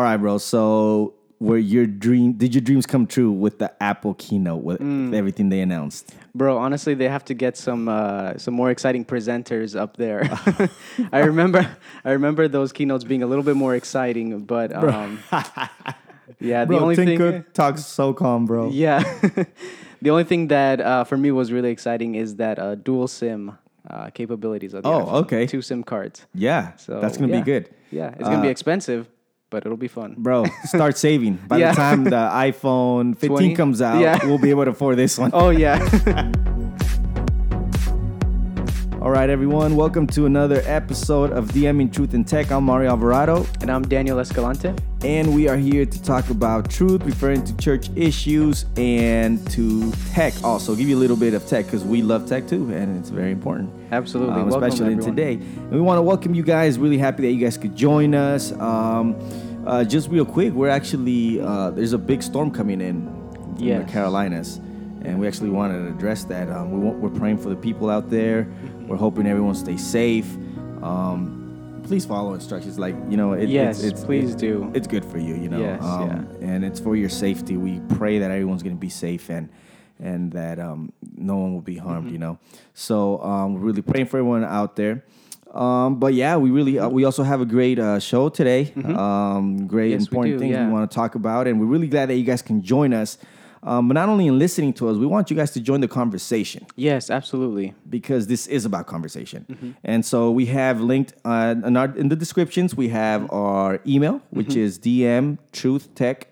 All right, bro. So, were your dream? Did your dreams come true with the Apple keynote with Mm. everything they announced? Bro, honestly, they have to get some uh, some more exciting presenters up there. I remember I remember those keynotes being a little bit more exciting, but um, yeah, the Bro, only Tim thing talks so calm, bro. yeah, the only thing that uh, for me was really exciting is that uh, dual SIM uh, capabilities of the Oh, iPhone. okay. two SIM cards. Yeah, So that's gonna yeah. be good. Yeah, it's gonna be Uh, expensive, but it'll be fun. Bro, start saving. By Yeah. the time the iPhone 15 20? comes out, Yeah. we'll be able to afford this one. Oh yeah. All right, everyone. Welcome to another episode of DMing Truth and Tech. I'm Mario Alvarado, and I'm Daniel Escalante. and we are here to talk about truth, referring to church issues and to tech. Also, give you a little bit of tech because we love tech too, and it's very important. Absolutely. um, Welcome, especially in today. And we want to welcome you guys. Really happy that you guys could join us. Um, uh, just real quick, we're actually uh, there's a big storm coming in from the Carolinas, and we actually wanted to address that. Um, we we're praying for the people out there. We're hoping everyone stays safe. Um, please follow instructions. Like you know, it, Yes, it's, it's, please do. It's good for you. You know, Yes, um, and it's for your safety. We pray that everyone's going to be safe and and that um, no one will be harmed. Mm-hmm. You know, so um, we're really praying for everyone out there. Um, but yeah, we really uh, we also have a great uh, show today. Um, great Mm-hmm. Yes, we important do, things yeah. we want to talk about, and we're really glad that you guys can join us. Um, but not only in listening to us, we want you guys to join the conversation Yes, absolutely. because this is about conversation. Mm-hmm. And so we have linked uh, in, our, in the descriptions, we have Mm-hmm. our email, which is dmtruthtech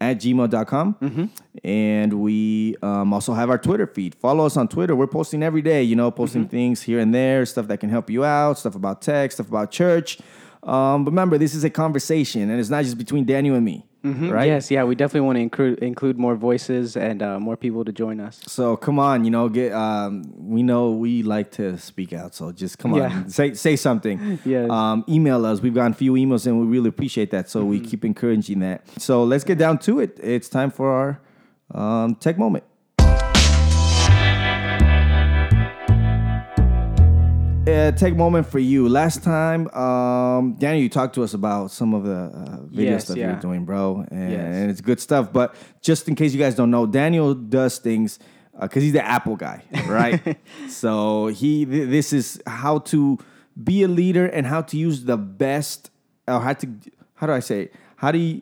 at gmail.com. Mm-hmm. And we um, also have our Twitter feed. Follow us on Twitter. We're posting every day, you know, posting Mm-hmm. things here and there, stuff that can help you out, stuff about tech, stuff about church. Um, but remember, this is a conversation, and it's not just between Daniel and me, right? Yes, yeah, we definitely want to include include more voices and uh, more people to join us. So come on, you know, get. Um, we know we like to speak out, so just come Yeah. on, say say something. Yes. Um, email us. We've gotten a few emails, and we really appreciate that. So Mm-hmm. we keep encouraging that. So let's get down to it. It's time for our um, tech moment. Uh, a moment for you. Last time, um, Daniel, you talked to us about some of the uh, video Yes, stuff yeah. you're doing, bro, and, Yes. and it's good stuff. But just in case you guys don't know, Daniel does things because he's the Apple guy, right? so he, th- this is how to be a leader and how to use the best, or how to, how do I say, it? how do you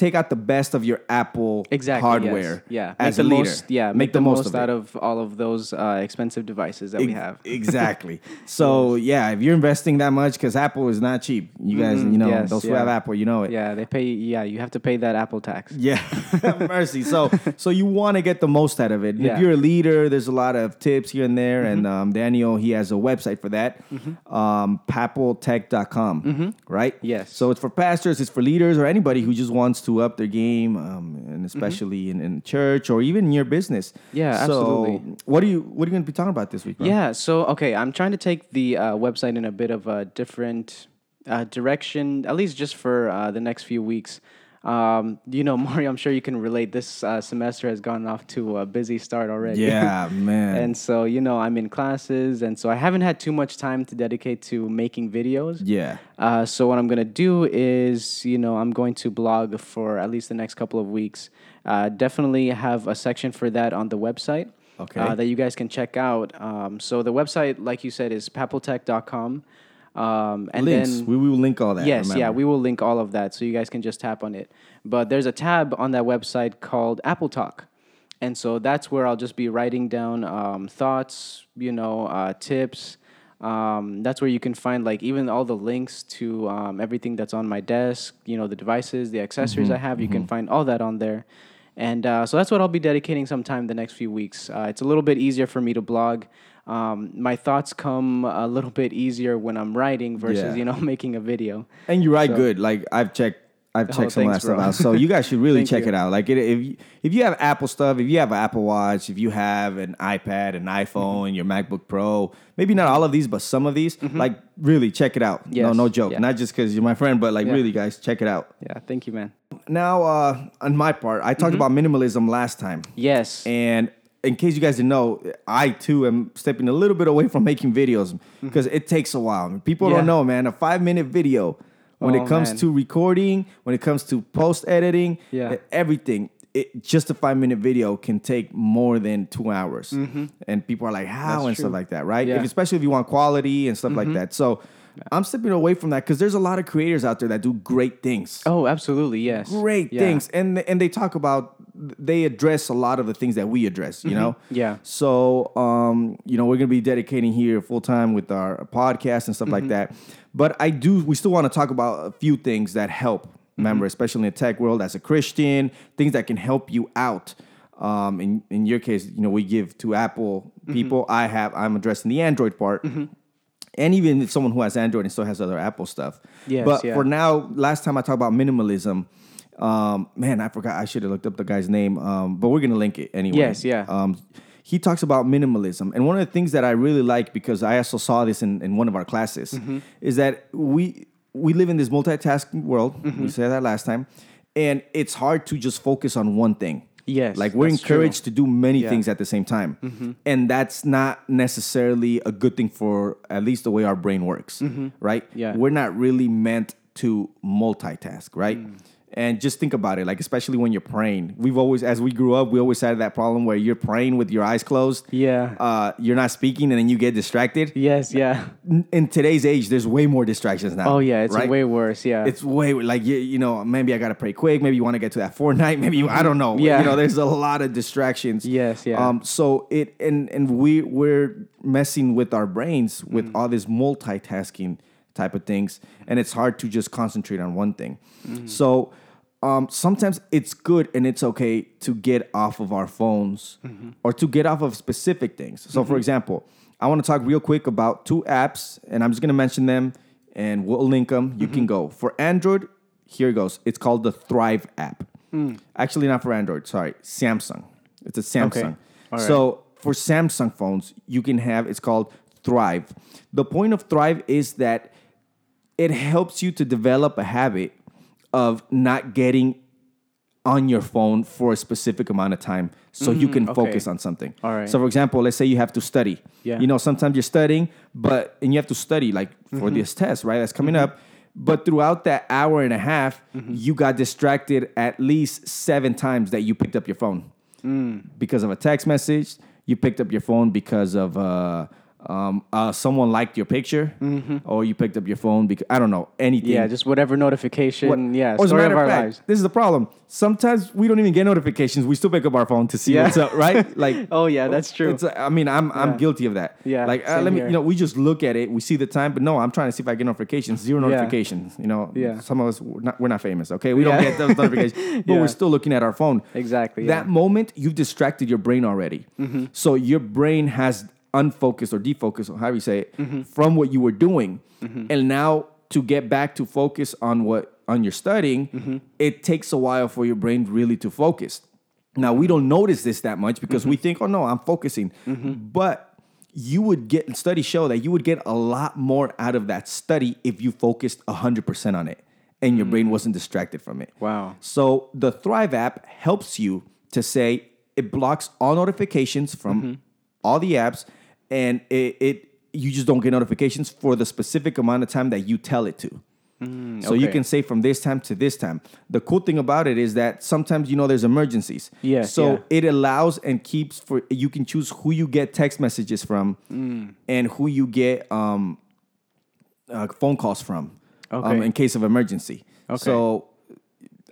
take out the best of your Apple Exactly. hardware? Yes. Yeah. as make a the leader, Most, yeah. make, the, most, of it. out of all of those uh, expensive devices that we have. exactly. So yeah, if you're investing that much, because Apple is not cheap. You guys, you know, yes, those who have Apple, you know it. Yeah, they pay. Yeah, you have to pay that Apple tax. Yeah, mercy. So, so you want to get the most out of it. Yeah. If you're a leader, there's a lot of tips here and there. And um, Daniel, he has a website for that, um, pappletech.com, right? Yes. So it's for pastors, it's for leaders, or anybody who just wants to up their game, um, and especially in, in church or even in your business. Yeah, so absolutely. What are you What are you going to be talking about this week? Bro? Yeah. So okay, I'm trying to take the uh, website in a bit of a different uh, direction, at least just for uh, the next few weeks. Um, you know, Mario, I'm sure you can relate. This uh, semester has gone off to a busy start already. Yeah, man. and so you know, I'm in classes, and so I haven't had too much time to dedicate to making videos. yeah. Uh, so what I'm gonna do is, you know, I'm going to blog for at least the next couple of weeks. Uh, definitely have a section for that on the website. Okay. Uh, that you guys can check out. Um, so the website, like you said, is pappletech.com. Um, and Links. then we will link all that. yes, yeah, we will link all of that, so you guys can just tap on it. But there's a tab on that website called Apple Talk, and so that's where I'll just be writing down um, thoughts, you know, uh, tips. Um, that's where you can find like even all the links to um, everything that's on my desk. You know, the devices, the accessories Mm-hmm, I have. You can find all that on there. And uh, so that's what I'll be dedicating some time the next few weeks. Uh, it's a little bit easier for me to blog. Um, my thoughts come a little bit easier when I'm writing versus Yeah. you know making a video. And you write So- good. Like I've checked, I've Oh, checked some of that stuff out. So you guys should really check you. it out. Like it, if you, if you have Apple stuff, if you have an Apple Watch, if you have an iPad, an iPhone, your MacBook Pro, maybe not all of these, but some of these, like really check it out. no, Mm-hmm. Yes, no joke. yeah. Not just because you're my friend, but like Yeah. really, guys, check it out. Yeah, thank you, man. Now, uh, on my part, I Mm-hmm. talked about minimalism last time. Yes. And in case you guys didn't know, I too am stepping a little bit away from making videos because it takes a while. People Yeah. don't know, man. A five minute video when Oh, it comes man. to recording, when it comes to post editing, Yeah. everything. It, just a five minute video can take more than two hours, and people are like, "How?" Mm-hmm. That's and true. stuff like that, right? Yeah. Mm-hmm. If, especially if you want quality and stuff like that. So, I'm stepping away from that because there's a lot of creators out there that do great things Oh, absolutely. Yes. great Yeah. things and and they talk about they address a lot of the things that we address you know Mm-hmm. Yeah. so um you know we're gonna be dedicating here full time with our podcast and stuff like Mm-hmm. that but i do we still want to talk about a few things that help Mm-hmm. remember especially in the tech world as a christian things that can help you out um in in your case you know we give to apple Mm-hmm. people i have i'm addressing the android part and even if someone who has Android and still has other Apple stuff. Yes, but yeah. for now, last time I talked about minimalism, um, man, I forgot. I should have looked up the guy's name, um, but we're gonna link it anyway. Yes, yeah. Um, he talks about minimalism, and one of the things that I really like because I also saw this in, in one of our classes Mm-hmm. is that we we live in this multitasking world. Mm-hmm. We said that last time, and it's hard to just focus on one thing. Yes, like we're that's true. encouraged to do many Yeah. Mm-hmm. things at the same time, and that's not necessarily a good thing for at least the way our brain works, right? Mm-hmm. Yeah. we're not really meant to multitask, right? Mm. And just think about it, like especially when you're praying. We've always, as we grew up, we always had that problem where you're praying with your eyes closed. Yeah. uh, you're not speaking, and then you get distracted. Yes. Yeah. In today's age, there's way more distractions now. Oh yeah. It's right? way worse. Yeah. It's way like you, you know maybe I gotta pray quick. Maybe you want to get to that Fortnite. Maybe you, I don't know. Yeah. you know there's a lot of distractions. Yes, yeah. Um. So it and and we we're messing with our brains with Mm. all this multitasking type of things, and it's hard to just concentrate on one thing. Mm. So. Um, sometimes it's good and it's okay to get off of our phones Mm-hmm. or to get off of specific things. So, for example, I want to talk real quick about two apps, and I'm just going to mention them and we'll link them. You Mm-hmm. can go. For Android, here it goes. It's called the Thrive app. Hmm. Actually, not for Android, sorry, Samsung. It's a Samsung. Okay. Right. So, for Samsung phones, you can have it's called Thrive. The point of Thrive is that it helps you to develop a habit of not getting on your phone for a specific amount of time so you can Mm, okay. focus on something. All right. So for example, let's say you have to study. Yeah. You know, sometimes you're studying, but and you have to study like for Mm-hmm. this test, right? That's coming up. But throughout that hour and a half, Mm-hmm. you got distracted at least seven times that you picked up your phone Mm. because of a text message. You picked up your phone because of uh, um, uh, someone liked your picture, or you picked up your phone because I don't know anything. Mm-hmm. yeah. Just whatever notification. What- Yeah. or Story matter of our fact, lives. This is the problem. Sometimes we don't even get notifications. We still pick up our phone to see Yeah. what's up, right? Like, Oh yeah. That's true. it's. I mean, I'm I'm guilty of that. Yeah, Like, uh, let me. here. You know, we just look at it. We see the time, but no, I'm trying to see if I get notifications. Zero Yeah. notifications. You know. Yeah. Some of us we're not, we're not famous. Okay, we don't get those notifications, but Yeah. we're still looking at our phone. Exactly, That yeah. moment, you've distracted your brain already. Mm-hmm. So your brain has unfocused or defocused, or however you say it, Mm-hmm. from what you were doing, and now to get back to focus on what on your studying, Mm-hmm. it takes a while for your brain really to focus. Now we don't notice this that much because we think, oh no, I'm focusing, but you would get studies show that you would get a lot more out of that study if you focused 100% on it and your brain wasn't distracted from it. Wow. So the Thrive app helps you to say it blocks all notifications from Mm-hmm. all the apps, and it, it you just don't get notifications for the specific amount of time that you tell it to. so you can say from this time to this time. The cool thing about it is that sometimes you know there's emergencies. Yeah. So yeah. it allows and keeps for you can choose who you get text messages from Mm. and who you get um, uh, phone calls from um, in case of emergency. Okay. So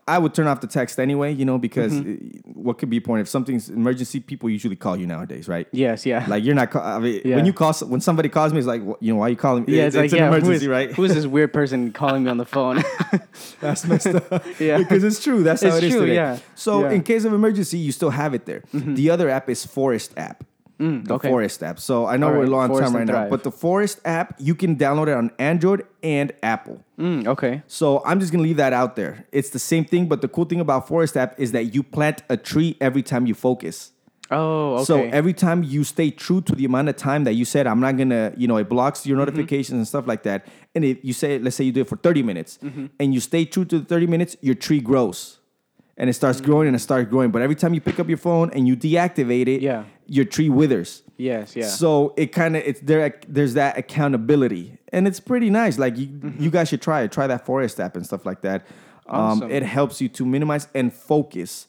I would turn off the text anyway, you know, because Mm-hmm. what could be a point if something's emergency, people usually call you nowadays, right? Yes. Yeah. Like you're not. Call, I mean, Yeah. when you call, when somebody calls me, it's like, you know, why are you calling me? yeah. It's, like an yeah. emergency, who is, right? Who is this weird person calling me on the phone? That's messed up. Yeah. because it's true. That's how It's it is true, today. yeah. So Yeah. Mm-hmm. in case of emergency, you still have it there. The other app is Forest app. The Mm, okay. Forest app. So I know All we're right, low on time right now, but the Forest app you can download it on Android and Apple. Mm, okay. So I'm just gonna leave that out there. It's the same thing, but the cool thing about Forest app is that you plant a tree every time you focus. Oh. Okay. So every time you stay true to the amount of time that you said, I'm not gonna, you know, it blocks Mm-hmm. your notifications and stuff like that. And if you say, let's say you do it for 30 minutes, Mm-hmm. and you stay true to the 30 minutes, your tree grows, and it starts growing and it starts growing. But every time you pick up your phone and you deactivate it, Yeah. your tree withers. yes. Yeah. So it kind of it's there. There's that accountability, and it's pretty nice. Like you, you guys should try it. Try that Forest app and stuff like that. Um, it helps you to minimize and focus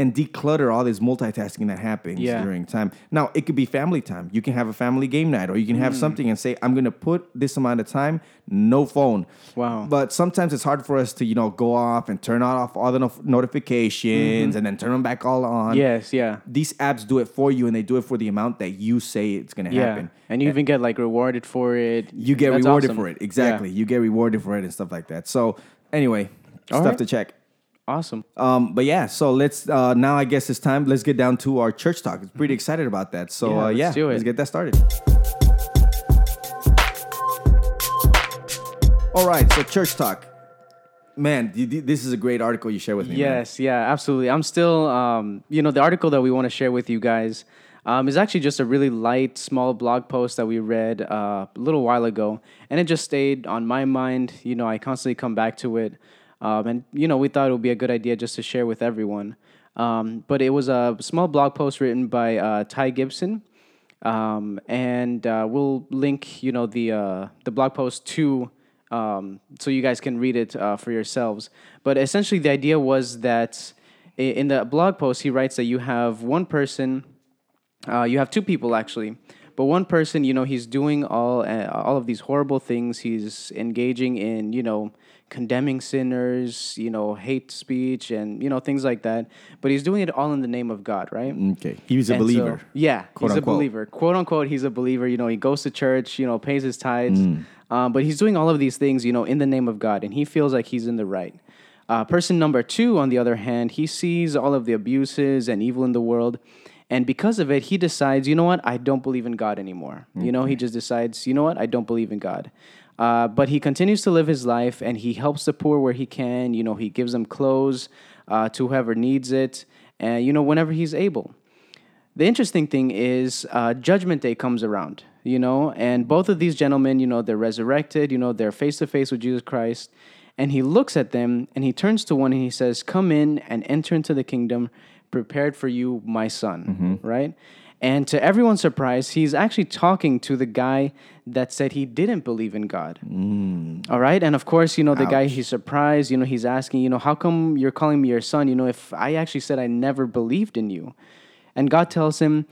and declutter all this multitasking that happens Yeah. during time. Now, it could be family time. You can have a family game night, or you can have Mm. something and say, "I'm going to put this amount of time, no phone." Wow. But sometimes it's hard for us to, you know, go off and turn off all the no- notifications and then turn them back all on. Yes, yeah. These apps do it for you, and they do it for the amount that you say it's going to Yeah. happen. And you even get like rewarded for it. You get That's rewarded awesome. for it. Yeah. Exactly. You get rewarded for it and stuff like that. So, anyway, All stuff right. to check. Awesome. Um, but yeah, so let's uh, now. I guess it's time. Let's get down to our church talk. I'm pretty excited about that. So Mm-hmm. Yeah, uh, let's yeah, do it. let's get that started. All right, so church talk. Man, this is a great article you share with me. man. Yes, yeah, absolutely. I'm still, um, you know, the article that we want to share with you guys um, is actually just a really light, small blog post that we read uh, a little while ago, and it just stayed on my mind. You know, I constantly come back to it, um, and you know, we thought it would be a good idea just to share with everyone. Um, but it was a small blog post written by uh, Ty Gibson, um, and uh, we'll link, you know, the uh, the blog post to um, so you guys can read it uh, for yourselves. But essentially, the idea was that in the blog post, he writes that you have one person, uh, you have two people actually, but one person, you know, he's doing all uh, all of these horrible things. He's engaging in, you know, condemning sinners, you know, hate speech, and you know things like that. But he's doing it all in the name of God, right? Okay, he was a And so- believer. yeah, Quote, he's unquote. a believer. Quote unquote, he's a believer. You know, he goes to church, you know, pays his tithes. Mm. Um, but he's doing all of these things, you know, in the name of God, and he feels like he's in the right. Uh, person number two, on the other hand, he sees all of the abuses and evil in the world. And because of it, he decides, you know what, I don't believe in God anymore. You know, he just decides, you know what, I don't believe in God. Uh, but he continues to live his life and he helps the poor where he can. You know, he gives them clothes uh, to whoever needs it, and, you know, whenever he's able. The interesting thing is uh, judgment day comes around you know and both of these gentlemen you know they're resurrected you know they're face to face with jesus christ. And he looks at them and he turns to one and he says come in and enter into the kingdom prepared for you my son right and to everyone's surprise he's actually talking to the guy that said he didn't believe in god all right. And of course, you know, the guy, he's surprised. You know, he's asking, you know, how come you're calling me your son? You know, if I actually said I never believed in you. And God tells him,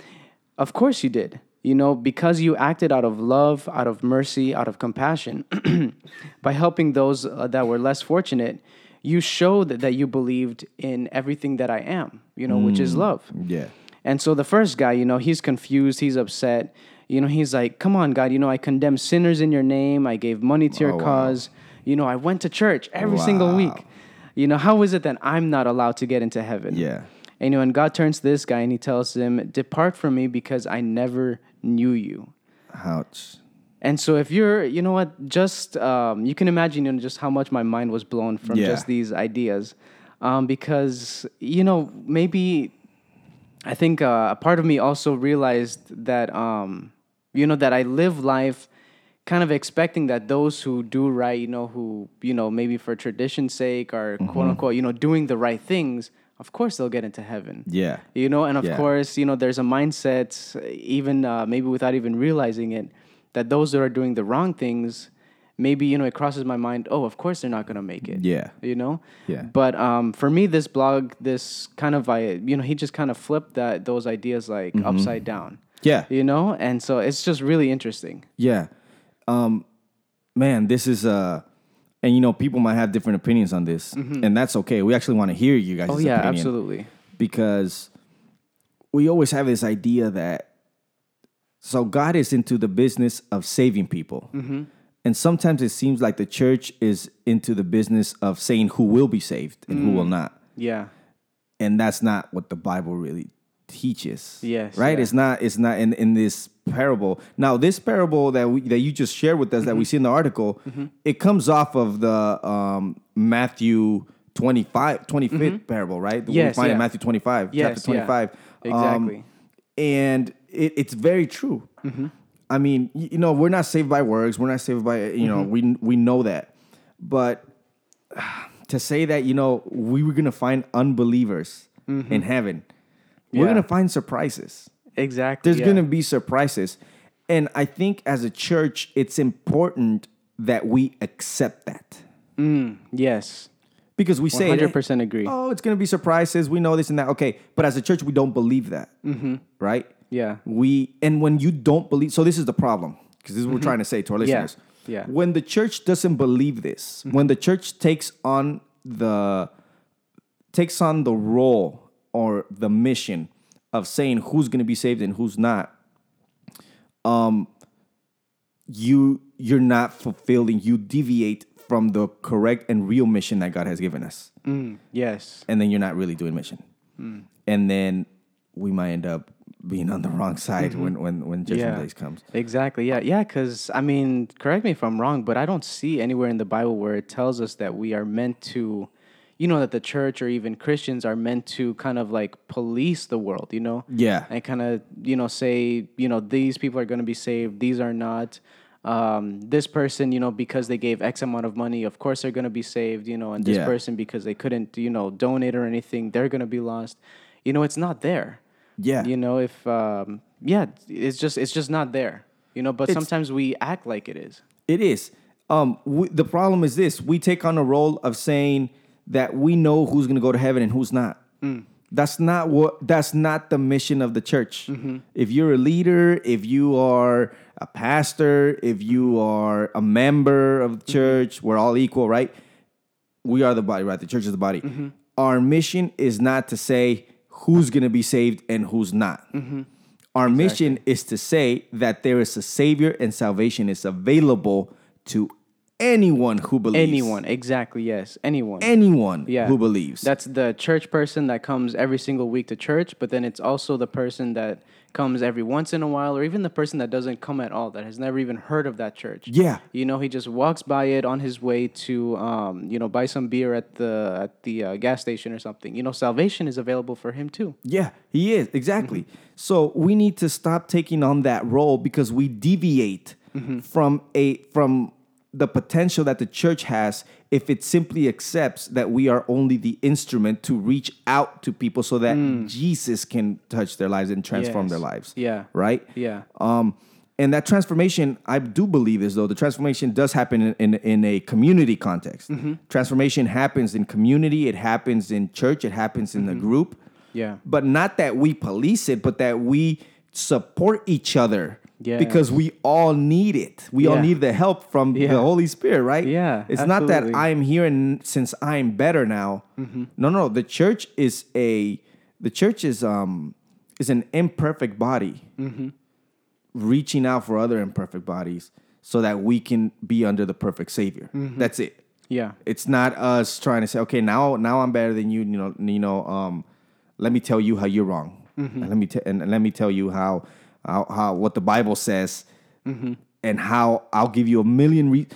of course you did. You know, because you acted out of love, out of mercy, out of compassion, by helping those uh, that were less fortunate, you showed that you believed in everything that I am, you know, which is mm, love. Yeah. And so the first guy, you know, he's confused, he's upset. You know, he's like, "Come on, God, you know, I condemn sinners in your name. I gave money to your Oh, wow. cause. You know, I went to church every single week. You know, how is it that I'm not allowed to get into heaven?" Yeah. And, you know, and God turns to this guy and he tells him, "Depart from me because I never knew you." Ouch. And so if you're, you know what, just um, you can imagine you know, just how much my mind was blown from Yeah. just these ideas, um, because you know maybe I think uh, a part of me also realized that um, you know that I live life kind of expecting that those who do right, you know, who you know maybe for tradition's sake are Mm-hmm. quote unquote, you know, doing the right things, of course they'll get into heaven Yeah. you know and of Yeah. course you know there's a mindset even uh, maybe without even realizing it that those that are doing the wrong things maybe you know it crosses my mind oh of course they're not going to make it Yeah. you know Yeah. but um, for me this blog this kind of i you know he just kind of flipped that those ideas like Mm-hmm. upside down Yeah. you know and so it's just really interesting Yeah. Um, man, this is uh and you know, people might have different opinions on this, and that's okay. We actually want to hear you guys' oh yeah absolutely because we always have this idea that so God is into the business of saving people. Mm-hmm. And sometimes it seems like the church is into the business of saying who will be saved and who will Mm. not. yeah And that's not what the Bible really teaches. Yes, Right? yeah. It's not it's not in, in this parable. Now, this parable that we that you just shared with us that we Mm-hmm. see in the article, it comes off of the um, Matthew 25, 25th parable, right? We Mm-hmm. Yes, find in. Matthew 25, Yes, chapter yeah. 25. Um, Exactly. and it, it's very true. Mm-hmm. I mean, you know, we're not saved by works. We're not saved by, you know, Mm-hmm. we we know that. But to say that, you know, we were gonna find unbelievers in heaven, we're Mm-hmm. Gonna find surprises. exactly There's yeah. gonna be surprises. And I think as a church, it's important that we accept that Yes. because we say, 100% agree. oh, it's going to be surprises. We know this and that. Okay. But as a church, we don't believe that. Right? Yeah. We, and when you don't believe, so this is the problem because this is what we're trying to say to our Mm-hmm. Yeah. listeners. Yeah. When the church doesn't believe this, when the church takes on the, takes on the role or the mission of saying who's going to be saved and who's not, um, you you're not fulfilling. You deviate from the correct and real mission that God has given us, Mm, yes. and then you're not really doing mission, Hmm. and then we might end up being on the wrong side when when when judgment Yeah. days comes. Exactly. Yeah. Yeah. Because, I mean, correct me if I'm wrong, but I don't see anywhere in the Bible where it tells us that we are meant to, you know, that the church or even Christians are meant to kind of like police the world, you know? Yeah. And kind of, you know, say, you know, these people are going to be saved, these are not. Um, this person, you know, because they gave X amount of money, of course they're going to be saved, you know, and this Yeah. person, because they couldn't, you know, donate or anything, they're going to be lost. You know, it's not there Yeah. you know if um yeah it's just it's just not there you know but It's- sometimes we act like it is It is. Um, we, the problem is this: we take on a role of saying that we know who's going to go to heaven and who's not. Mm. That's not what. That's not the mission of the church. Mm-hmm. If you're a leader, if you are a pastor, if you are a member of the Mm-hmm. church, we're all equal, right? We are the body, right? The church is the body. Mm-hmm. Our mission is not to say who's going to be saved and who's not. Mm-hmm. Our mission is to say that there is a savior and salvation is available to anyone who believes. anyone exactly yes anyone Anyone yeah who believes. that's the church person that comes every single week to church but then it's also the person that comes every once in a while or even the person that doesn't come at all that has never even heard of that church Yeah. you know he just walks by it on his way to um, you know buy some beer at the at the uh, gas station or something you know salvation is available for him too Yeah, he is exactly. Mm-hmm. So we need to stop taking on that role because we deviate Mm-hmm. from a from the potential that the church has if it simply accepts that we are only the instrument to reach out to people so that Jesus can touch their lives and transform Mm. Yes. their lives. Yeah. Right? Yeah. Um and that transformation, I do believe is though the transformation does happen in, in, in a community context. Mm-hmm. Transformation happens in community, it happens in church, it happens in the group yeah but not that we police it, but that we support each other. Yes. Because we all need it. We all need the help from Yeah. the Holy Spirit, right? Yeah, It's not that. Mm-hmm. I'm here and since I'm better now. No, no. The church is a the church is um is an imperfect body Mm-hmm. reaching out for other imperfect bodies so that we can be under the perfect savior. Mm-hmm. That's it. yeah It's not us trying to say, okay, now now I'm better than you. You know, you know. Um, let me tell you how you're wrong. Mm-hmm. And let me and, and let me tell you how how, how what the Bible says, Mm-hmm. and how I'll give you a million. Re-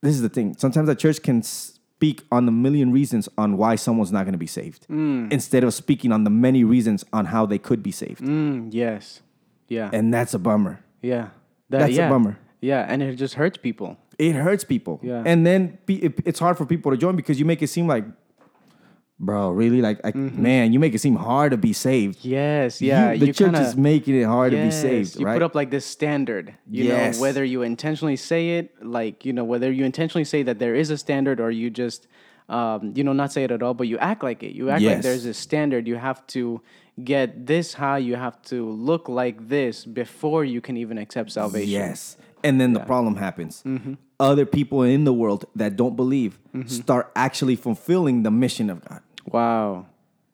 this is the thing. Sometimes the church can speak on the million reasons on why someone's not going to be saved, instead of speaking on the many reasons on how they could be saved. Mm, yes. Yeah. And that's a bummer. yeah. That- That's a bummer. Yeah, and it just hurts people. It hurts people. Yeah. And then it's hard for people to join because you make it seem like, bro, really? Like, like man, you make it seem hard to be saved. Yes. Yeah. You, the church kinda, is making it hard to be saved, You right? put up like this standard. You Yes. know, whether you intentionally say it, like you know, whether you intentionally say that there is a standard, or you just, um, you know, not say it at all, but you act like it. You act like there's a standard. You have to get this high. You have to look like this before you can even accept salvation. yes. And then the problem happens. Mm-hmm. Other people in the world that don't believe start actually fulfilling the mission of God. Wow.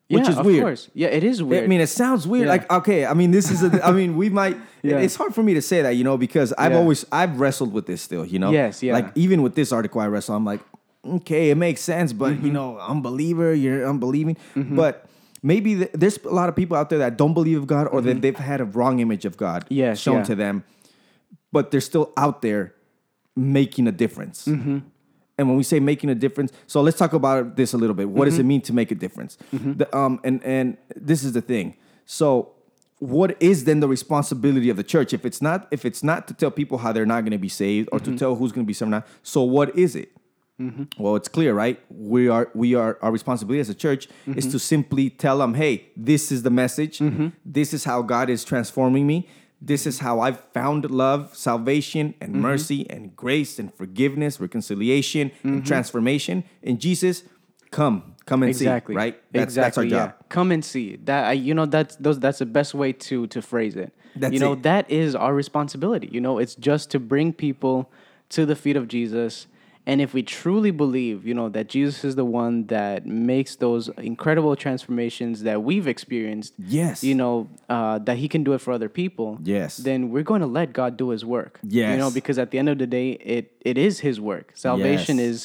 Which Yeah, is of weird. course. Yeah, it is weird. I mean, it sounds weird. Yeah. Like, okay, I mean, this is a, I mean, we might, Yeah. it's hard for me to say that, you know, because I've always, I've wrestled with this still, you know? Yes, yeah. Like, even with this article I wrestle, I'm like, okay, it makes sense, but, Mm-hmm. you know, unbeliever, you're unbelieving. But maybe th- there's a lot of people out there that don't believe of God or that they've had a wrong image of God Mm-hmm. Yes, shown yeah. to them, but they're still out there making a difference. Mm-hmm. And when we say making a difference, so let's talk about this a little bit. What does Mm-hmm. it mean to make a difference? The, um, and and this is the thing. So, what is then the responsibility of the church if it's not if it's not to tell people how they're not going to be saved or Mm-hmm. to tell who's going to be saved or not? So, what is it? Well, it's clear, right? We are we are our responsibility as a church is Mm-hmm. to simply tell them, "Hey, this is the message. This is how God is transforming me. This is how I've found love, salvation, and Mm-hmm. mercy, and grace, and forgiveness, reconciliation, Mm-hmm. and transformation. In Jesus, come, come and exactly see. Right? That's, exactly that's our job. yeah come and see that you know that's those that's the best way to to phrase it That's you know it. that is our responsibility you know it's just to bring people to the feet of jesus and if we truly believe you know that jesus is the one that makes those incredible transformations that we've experienced Yes. you know uh, that he can do it for other people Yes. then we're going to let god do his work yes, you know because at the end of the day it it is his work salvation Yes. is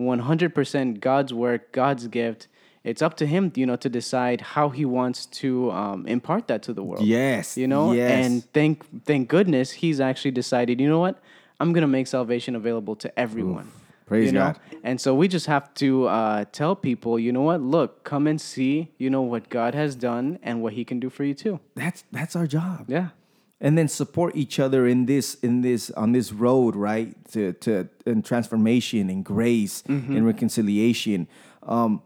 100% God's work, God's gift. It's up to him, you know, to decide how he wants to um, impart that to the world. Yes, you know, yes. and thank thank goodness he's actually decided. You know what? I'm gonna make salvation available to everyone. Praise you know? God. And so we just have to uh, tell people, you know what? Look, come and see, you know, what God has done and what He can do for you too. That's that's our job. Yeah. and then support each other in this in this on this road right to to in transformation and grace Mm-hmm. and reconciliation um,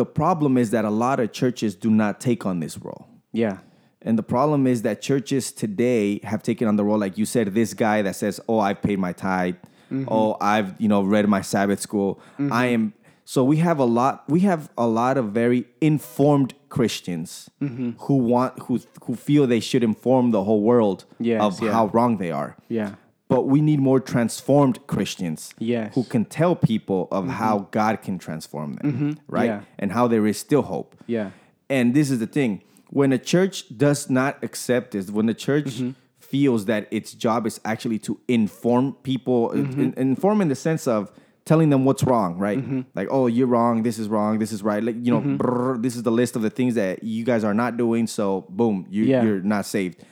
the problem is that a lot of churches do not take on this role Yeah. and the problem is that churches today have taken on the role like you said this guy that says oh i've paid my tithe Mm-hmm. oh i've you know read my sabbath school i am so we have a lot we have a lot of very informed christians Mm-hmm. who want who who feel they should inform the whole world Yes, of yeah. how wrong they are Yeah. but we need more transformed christians Yes. who can tell people of how god can transform them right Yeah. and how there is still hope Yeah. and this is the thing when a church does not accept this, when the church Mm-hmm. Feels that its job is actually to inform people, Mm-hmm. in- inform in the sense of telling them what's wrong, right? Mm-hmm. Like, oh, you're wrong, this is wrong, this is right. Like, you know, brrr, this is the list of the things that you guys are not doing, so boom, you, Yeah. you're not saved.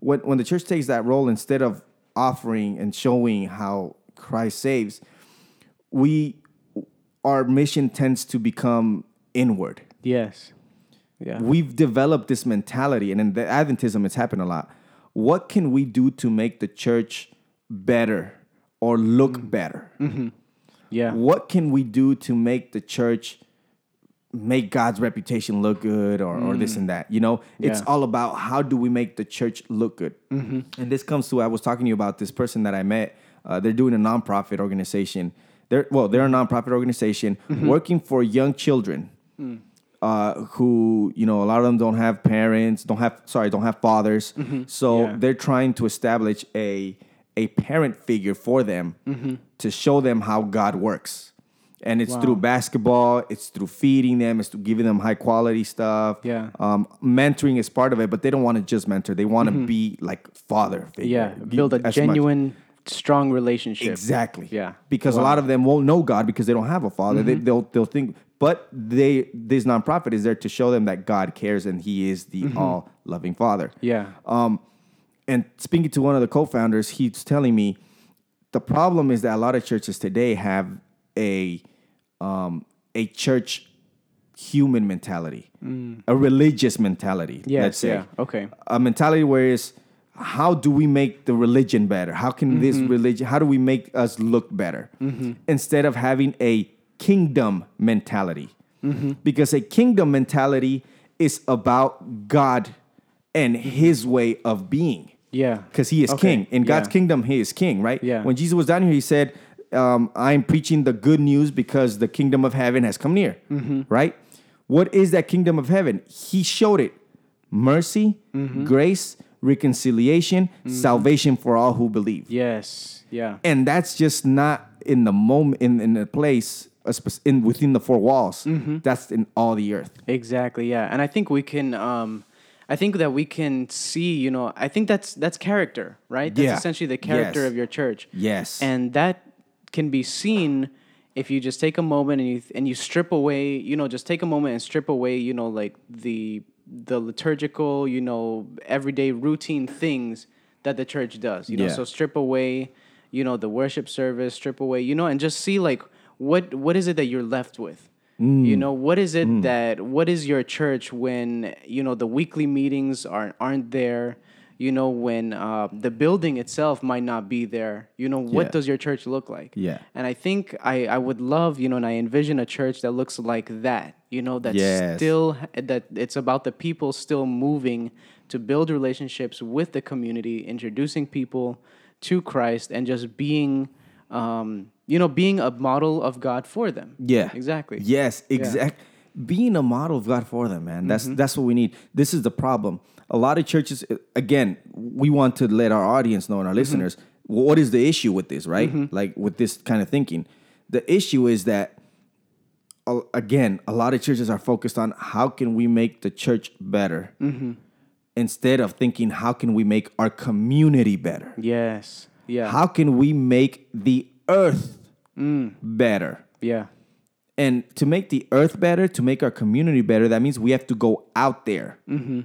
When, when the church takes that role, instead of offering and showing how Christ saves, we our mission tends to become inward Yes. Yeah. we've developed this mentality, and in the Adventism, it's happened a lot. What can we do to make the church better or look Mm. better? Mm-hmm. Yeah. What can we do to make the church make God's reputation look good or, or this mm. and that? You know, it's Yeah. all about how do we make the church look good. Mm-hmm. And this comes to I was talking to you about this person that I met. Uh, they're doing a nonprofit organization. They're well, they're a nonprofit organization working for young children mm. Uh, who you know a lot of them don't have parents, don't have sorry, don't have fathers. So Yeah. they're trying to establish a a parent figure for them to show them how God works. And it's Wow. through basketball, it's through feeding them, it's through giving them high quality stuff. Yeah. Um, mentoring is part of it, but they don't want to just mentor. They want to be like father figure. Yeah. Build a as much- genuine, strong relationship. Exactly. Yeah. Because a Wow. Mm-hmm. lot of them won't know God because they don't have a father. They, they'll they'll think, but they this nonprofit is there to show them that God cares and He is the Mm-hmm. all loving Father. Yeah. Um, and speaking to one of the co-founders, he's telling me the problem is that a lot of churches today have a um, a church human mentality, a religious mentality. Yes. let's say Yeah. Okay. a mentality where it's how do we make the religion better? How can this Mm-hmm. religion? How do we make us look better? Instead of having a kingdom mentality, Mm-hmm. because a kingdom mentality is about God and His way of being Yeah. because he is Okay, king. In God's kingdom, he is king, right? Yeah. When Jesus was down here, he said, um, I'm preaching the good news because the kingdom of heaven has come near, Mm-hmm. right? What is that kingdom of heaven? He showed it mercy, Mm-hmm. grace, reconciliation, salvation for all who believe. Yes. Yeah. And that's just not in the moment, in, in the place, in within the four walls. Mm-hmm. That's in all the earth. Exactly. Yeah. And I think we can. Um, I think that we can see. You know. I think that's that's character, right? That's Yeah. essentially the character Yes. of your church. Yes. And that can be seen if you just take a moment and you and you strip away. You know, just take a moment and strip away. You know, like the the liturgical. You know, everyday routine things that the church does. You know, Yeah. so strip away. You know, the worship service. Strip away. You know, and just see like what what is it that you're left with. Mm. You know, what is it that what is your church when you know the weekly meetings aren't aren't there? You know, when uh, the building itself might not be there. You know, what Yeah. does your church look like? Yeah. And I think I, I would love, you know, and I envision a church that looks like that. You know, that's Yes. still that it's about the people still moving to build relationships with the community, introducing people to Christ, and just being, um, you know, being a model of God for them. Yeah. exactly. Yes, exact. Being a model of God for them, man. That's Mm-hmm. that's what we need. This is the problem. A lot of churches, again, we want to let our audience know and Mm-hmm. our listeners what is the issue with this, right? Like with this kind of thinking. The issue is that again, a lot of churches are focused on how can we make the church better Mm-hmm. instead of thinking how can we make our community better. Yes. Yeah. How can we make the earth Mm. better? yeah. And to make the earth better, to make our community better, that means we have to go out there. Mm-hmm.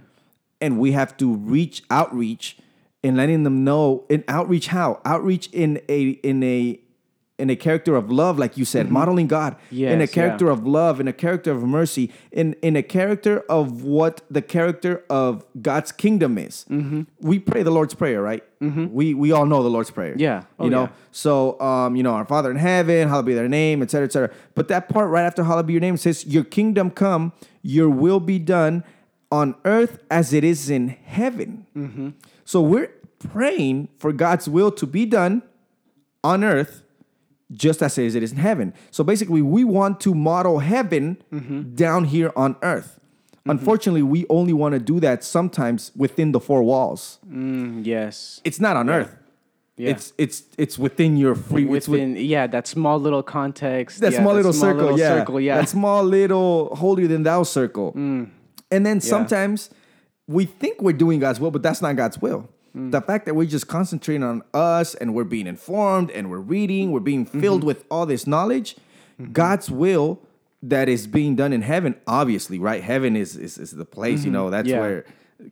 And we have to reach outreach and letting them know in outreach how? Outreach in a in a in a character of love, like you said, modeling God. in a character yeah. of love, in a character of mercy, in in a character of what the character of God's kingdom is. We pray the Lord's Prayer, right? We we all know the Lord's Prayer. Yeah. Oh, you know, yeah. so, um, you know, our Father in heaven, hallowed be their name, et cetera, et cetera. But that part right after hallowed be your name says, Your kingdom come, your will be done on earth as it is in heaven. Mm-hmm. So we're praying for God's will to be done on earth just as it is it is in heaven. So basically, we want to model heaven Mm-hmm. down here on earth. Unfortunately, we only want to do that sometimes within the four walls. Mm, yes. It's not on earth. Yeah. It's it's it's within your free it's with- Within yeah, that small little context. that yeah, small little circle, little yeah. circle, yeah. Mm. That small little holier than thou circle. And then sometimes we think we're doing God's will, but that's not God's will. Mm. The fact that we're just concentrating on us and we're being informed and we're reading, we're being Mm-hmm. filled with all this knowledge, God's will that is being done in heaven, obviously, right? Heaven is is, is the place, you know, that's Mm-hmm. Yeah. where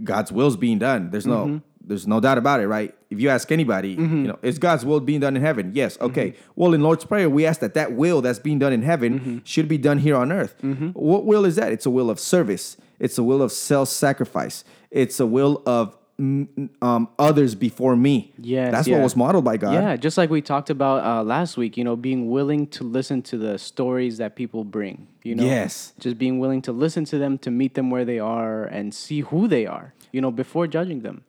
God's will is being done. There's no there's no doubt about it, right? If you ask anybody, Mm-hmm. you know, is God's will being done in heaven? Yes. Okay. Well, in Lord's Prayer, we ask that that will that's being done in heaven Mm-hmm. should be done here on earth. What will is that? It's a will of service. It's a will of self-sacrifice. It's a will of um, others before me. Yeah, That's yeah. what was modeled by God. Yeah, just like we talked about uh, last week, you know, being willing to listen to the stories that people bring, you know? Yes. Just being willing to listen to them, to meet them where they are and see who they are, you know, before judging them.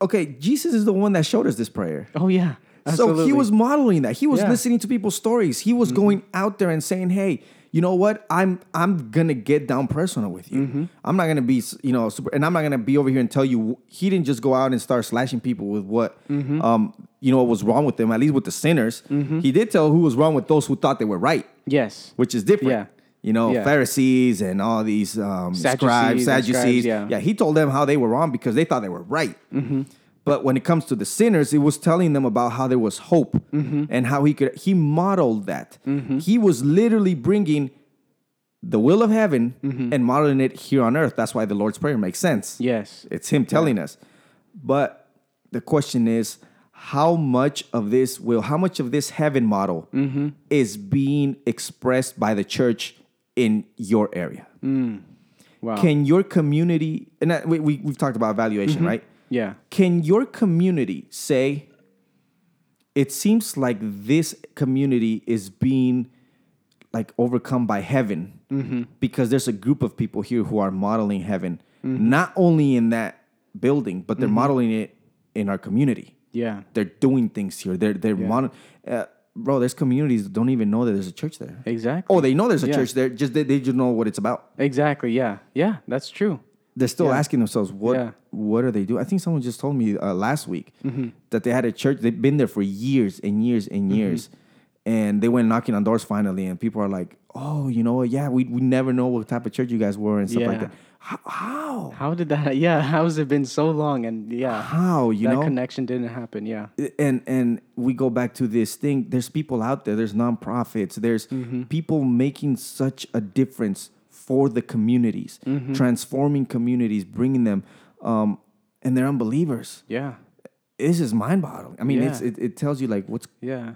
Okay, Jesus is the one that showed us this prayer. Oh, yeah. So he was modeling that. He was Yeah. Mm-hmm. listening to people's stories. He was going out there and saying, "Hey, you know what? I'm I'm gonna get down personal with you. Mm-hmm. I'm not gonna be you know super, and I'm not gonna be over here and tell you." He didn't just go out and start slashing people with what Mm-hmm. um you know what was wrong with them. At least with the sinners, he did tell who was wrong with those who thought they were right, Yes. which is different. Yeah. You know, Yeah. Pharisees and all these um, Sadducees scribes, Sadducees. scribes, yeah. yeah, he told them how they were wrong because they thought they were right. Mm-hmm. But when it comes to the sinners, it was telling them about how there was hope Mm-hmm. and how he could. He modeled that. He was literally bringing the will of heaven Mm-hmm. and modeling it here on earth. That's why the Lord's prayer makes sense. Yes. It's him telling us. But the question is, how much of this will, how much of this heaven model Mm-hmm. is being expressed by the church in your area? Wow. Can your community, and we, we, we've talked about evaluation, Mm-hmm. right? Yeah. Can your community say, it seems like this community is being like overcome by heaven Mm-hmm. because there's a group of people here who are modeling heaven, not only in that building, but Mm-hmm. they're modeling it in our community. Yeah. They're doing things here. They're they're model, uh, bro. There's communities that don't even know that there's a church there. Exactly. Oh, they know there's a Yeah. church there. Just they, they just know what it's about. Exactly. Yeah. Yeah. That's true. They're still Yeah. asking themselves, what Yeah. what are they doing? I think someone just told me uh, last week Mm-hmm. that they had a church. They've been there for years and years and Mm-hmm. years, and they went knocking on doors finally, and people are like, "Oh, you know what? Yeah, we we never know what type of church you guys were and stuff like that." How? How? How did that? Yeah. How's it been so long? And yeah. How? You that know? connection didn't happen. Yeah. and and we go back to this thing there's people out there there's nonprofits there's Mm-hmm. people making such a difference for the communities Mm-hmm. transforming communities bringing them um and they're unbelievers Yeah. this is mind-boggling i mean it's Yeah. it, it tells you like what's Yeah.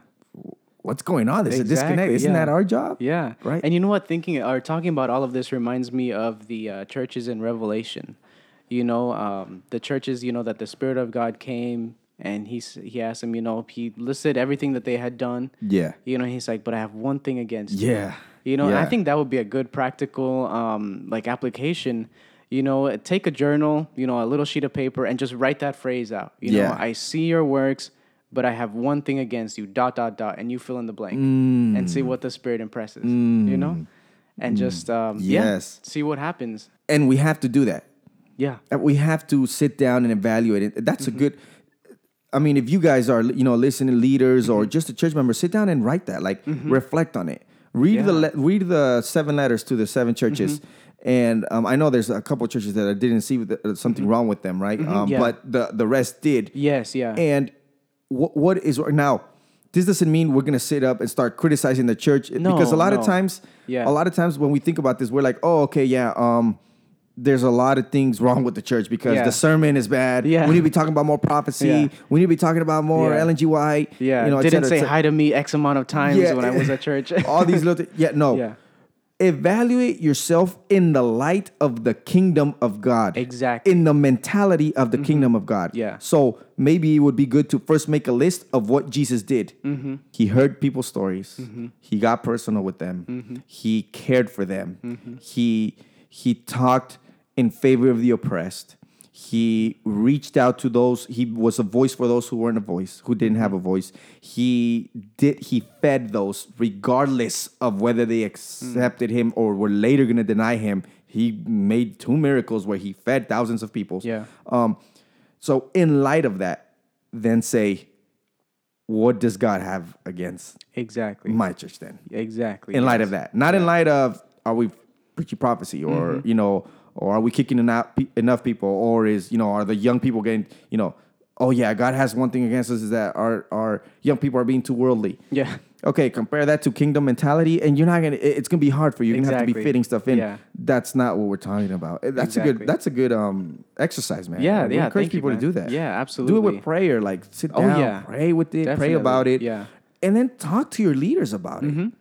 what's going on there's a disconnect isn't yeah. that our job Yeah. Right. And you know what? Thinking or talking about all of this reminds me of the uh, churches in Revelation. You know, um, the churches, you know, that the Spirit of God came and he, he asked him, you know, he listed everything that they had done. yeah You know, he's like, but I have one thing against you. yeah You know, and I think that would be a good practical um, like application. you know, take a journal, you know, a little sheet of paper, and just write that phrase out. You Yeah. know, I see your works, but I have one thing against you. Dot dot dot, and you fill in the blank, and see what the Spirit impresses. You know, and just um, Yes. yeah, see what happens. And we have to do that. Yeah, Uh, We have to sit down and evaluate it. That's Mm-hmm. a good. I mean, if you guys are, you know, listening leaders or Mm-hmm. just a church member, sit down and write that. Like, reflect on it. Read the le- read the seven letters to the seven churches. And um, I know there's a couple churches that I didn't see with the, something wrong with them, right? Um, Mm-hmm. Yeah. But the the rest did. yes, yeah, And what what is now? This doesn't mean we're gonna sit up and start criticizing the church No, because a lot of times, Yeah. a lot of times when we think about this, we're like, oh, okay, yeah, um, there's a lot of things wrong with the church because Yeah. the sermon is bad. Yeah. we need to be talking about more prophecy. Yeah. We need to be talking about more Yeah. Ellen G. White. yeah. you know, Didn't say hi to me X amount of times Yeah. when I was at church. All these little, yeah, no. Yeah. Evaluate yourself in the light of the kingdom of God. Exactly. In the mentality of the kingdom of God. Yeah. So maybe it would be good to first make a list of what Jesus did. Mm-hmm. He heard people's stories. He got personal with them. Mm-hmm. He cared for them. He he talked in favor of the oppressed. He reached out to those. He was a voice for those who weren't a voice, who didn't have a voice. He did. He fed those, regardless of whether they accepted him or were later going to deny him. He made two miracles where he fed thousands of people. Yeah. Um, so in light of that, then say, what does God have against exactly, my church then? exactly. In light of that, not in light of are we preaching prophecy or Mm-hmm. you know, or are we kicking enough enough people, or is you know, are the young people getting you know, oh yeah, God has one thing against us is that our our young people are being too worldly. Yeah. Okay, compare that to kingdom mentality, and you're not gonna. It's gonna be hard for you. You're gonna have to be fitting stuff in. Yeah. That's not what we're talking about. That's a good. That's a good um exercise, man. Yeah, Like, we yeah, Encourage thank you, people to do that. Yeah, absolutely. Do it with prayer. Like sit Oh, down, yeah. pray with it, pray about it. yeah. and then talk to your leaders about Mm-hmm. it.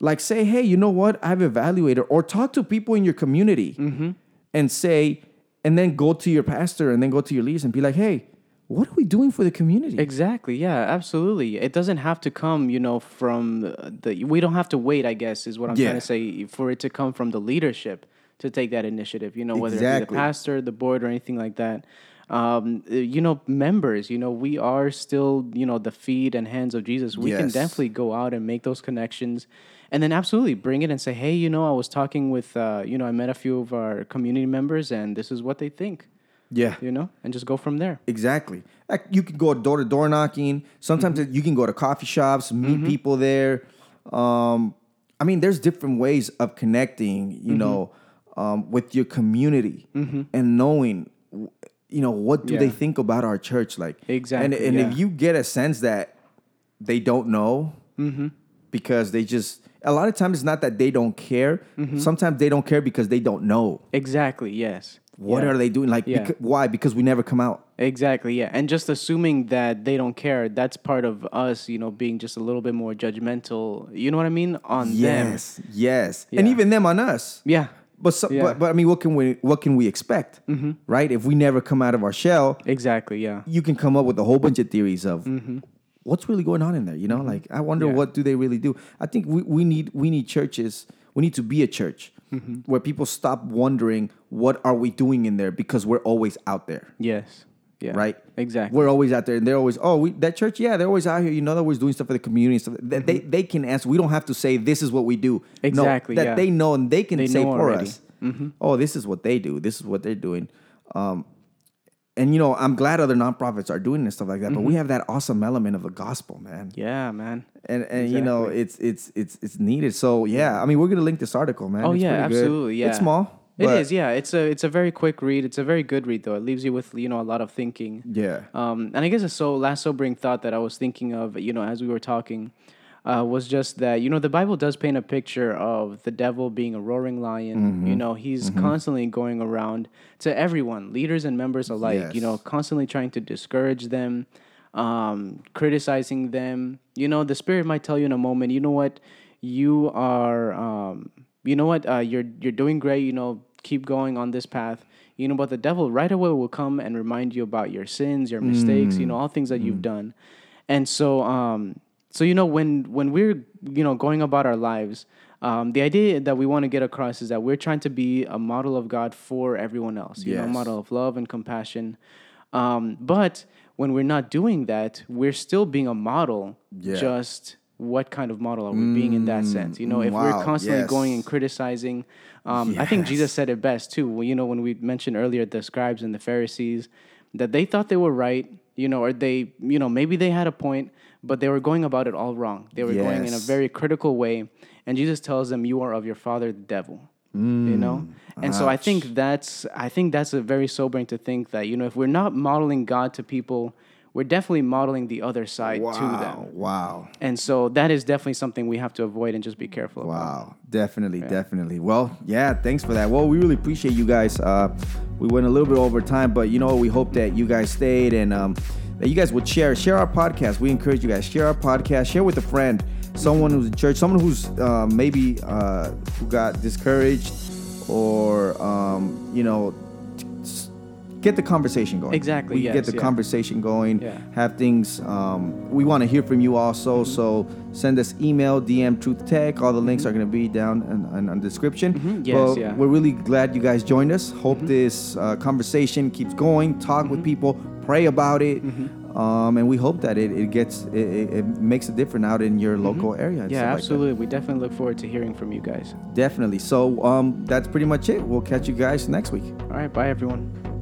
Like say, hey, you know what? I've evaluated, or talk to people in your community, Mm-hmm. And say, and then go to your pastor, and then go to your leaders, and be like, hey, what are we doing for the community? Exactly. Yeah, absolutely. It doesn't have to come, you know, from the, the we don't have to wait, I guess is what I'm Yeah. trying to say for it to come from the leadership to take that initiative, you know, whether it be the pastor, the board or anything like that. Um, you know, members, you know, we are still, you know, the feet and hands of Jesus. We can definitely go out and make those connections and then absolutely bring it and say, "Hey, you know, I was talking with uh, you know, I met a few of our community members and this is what they think." yeah, You know, and just go from there. Exactly. Like you can go door to door knocking. Sometimes Mm-hmm. you can go to coffee shops, meet people there. Um, I mean, there's different ways of connecting. You Mm-hmm. know, um, with your community and knowing, you know, what do they think about our church? Like Exactly, And, and yeah. if you get a sense that they don't know Mm-hmm. because they just a lot of times it's not that they don't care. Mm-hmm. Sometimes they don't care because they don't know. Exactly. Yes. What Yeah. are they doing? Like, Yeah. becau- why? Because we never come out. Exactly. Yeah. And just assuming that they don't care, that's part of us, you know, being just a little bit more judgmental. You know what I mean? On them. Yes, yes, and even them on us. Yeah. But, so, Yeah. but but I mean, what can we what can we expect, right? If we never come out of our shell, Exactly. Yeah. you can come up with a whole bunch of theories of what's really going on in there. You know, like I wonder Yeah. what do they really do. I think we, we need we need churches. We need to be a church where people stop wondering what are we doing in there because we're always out there. Yes. Yeah. Right, Exactly. We're always out there, and they're always, oh, we, that church, yeah, they're always out here. You know, they're always doing stuff for the community. And stuff. That they they can answer. We don't have to say this is what we do. No, Exactly, that yeah. they know and they can They say for already. Mm-hmm. us. Oh, this is what they do. This is what they're doing. Um, and you know, I'm glad other nonprofits are doing this stuff like that. But we Mm-hmm. have that awesome element of the gospel, man. yeah, man. And and you know, it's it's it's it's needed. So yeah, I mean, we're gonna link this article, man. Oh It's yeah, pretty good. absolutely. Yeah. it's small. It is. Yeah. It's a it's a very quick read. It's a very good read though. It leaves you with you know a lot of thinking. Yeah. Um, and I guess a so last sobering thought that I was thinking of, you know, as we were talking, uh, was just that you know the Bible does paint a picture of the devil being a roaring lion. Mm-hmm. You know, he's constantly going around to everyone, leaders and members alike. You know, constantly trying to discourage them, um, criticizing them. You know, the Spirit might tell you in a moment, you know what, you are, um, you know what, uh, you're you're doing great. You know, keep going on this path. You know, but the devil right away will come and remind you about your sins, your mistakes. You know, all things that you've done, and so, um, so you know, when when we're you know going about our lives. Um, the idea that we want to get across is that we're trying to be a model of God for everyone else. You know, a model of love and compassion. Um, but when we're not doing that, we're still being a model. Yeah. Just what kind of model are we being in that sense? You know, if wow, we're constantly going and criticizing, um, I think Jesus said it best too. Well, you know, when we mentioned earlier the scribes and the Pharisees, that they thought they were right, you know, or they, you know, maybe they had a point, but they were going about it all wrong. They were going in a very critical way, and Jesus tells them, "You are of your father, the devil." you know, and so I think that's I think that's a very sobering to think that you know if we're not modeling God to people, we're definitely modeling the other side to them. Wow. Wow. And so that is definitely something we have to avoid and just be careful about. Wow, definitely, definitely. Well, yeah, thanks for that. Well, we really appreciate you guys. Uh, we went a little bit over time, but you know, we hope that you guys stayed and um, that you guys would share share our podcast. We encourage you guys share our podcast, share with a friend, someone who's in church, someone who's uh, maybe uh, who got discouraged or um, you know. Get the conversation going. Exactly, We can get the yeah. conversation going. Yeah. Have things. Um, we want to hear from you also. So send us email, DM Truth Tech. All the links are going to be down in, in, in the description. Mm-hmm. Yes, But yeah. Mm-hmm. We're really glad you guys joined us. Hope this uh, conversation keeps going. Talk with people. Pray about it. Mm-hmm. Um, and we hope that it, it gets it, it, makes a difference out in your local area. Mm-hmm. Yeah, stuff like absolutely. We definitely look forward to hearing from you guys. Definitely. So um, that's pretty much it. We'll catch you guys next week. All right, bye everyone.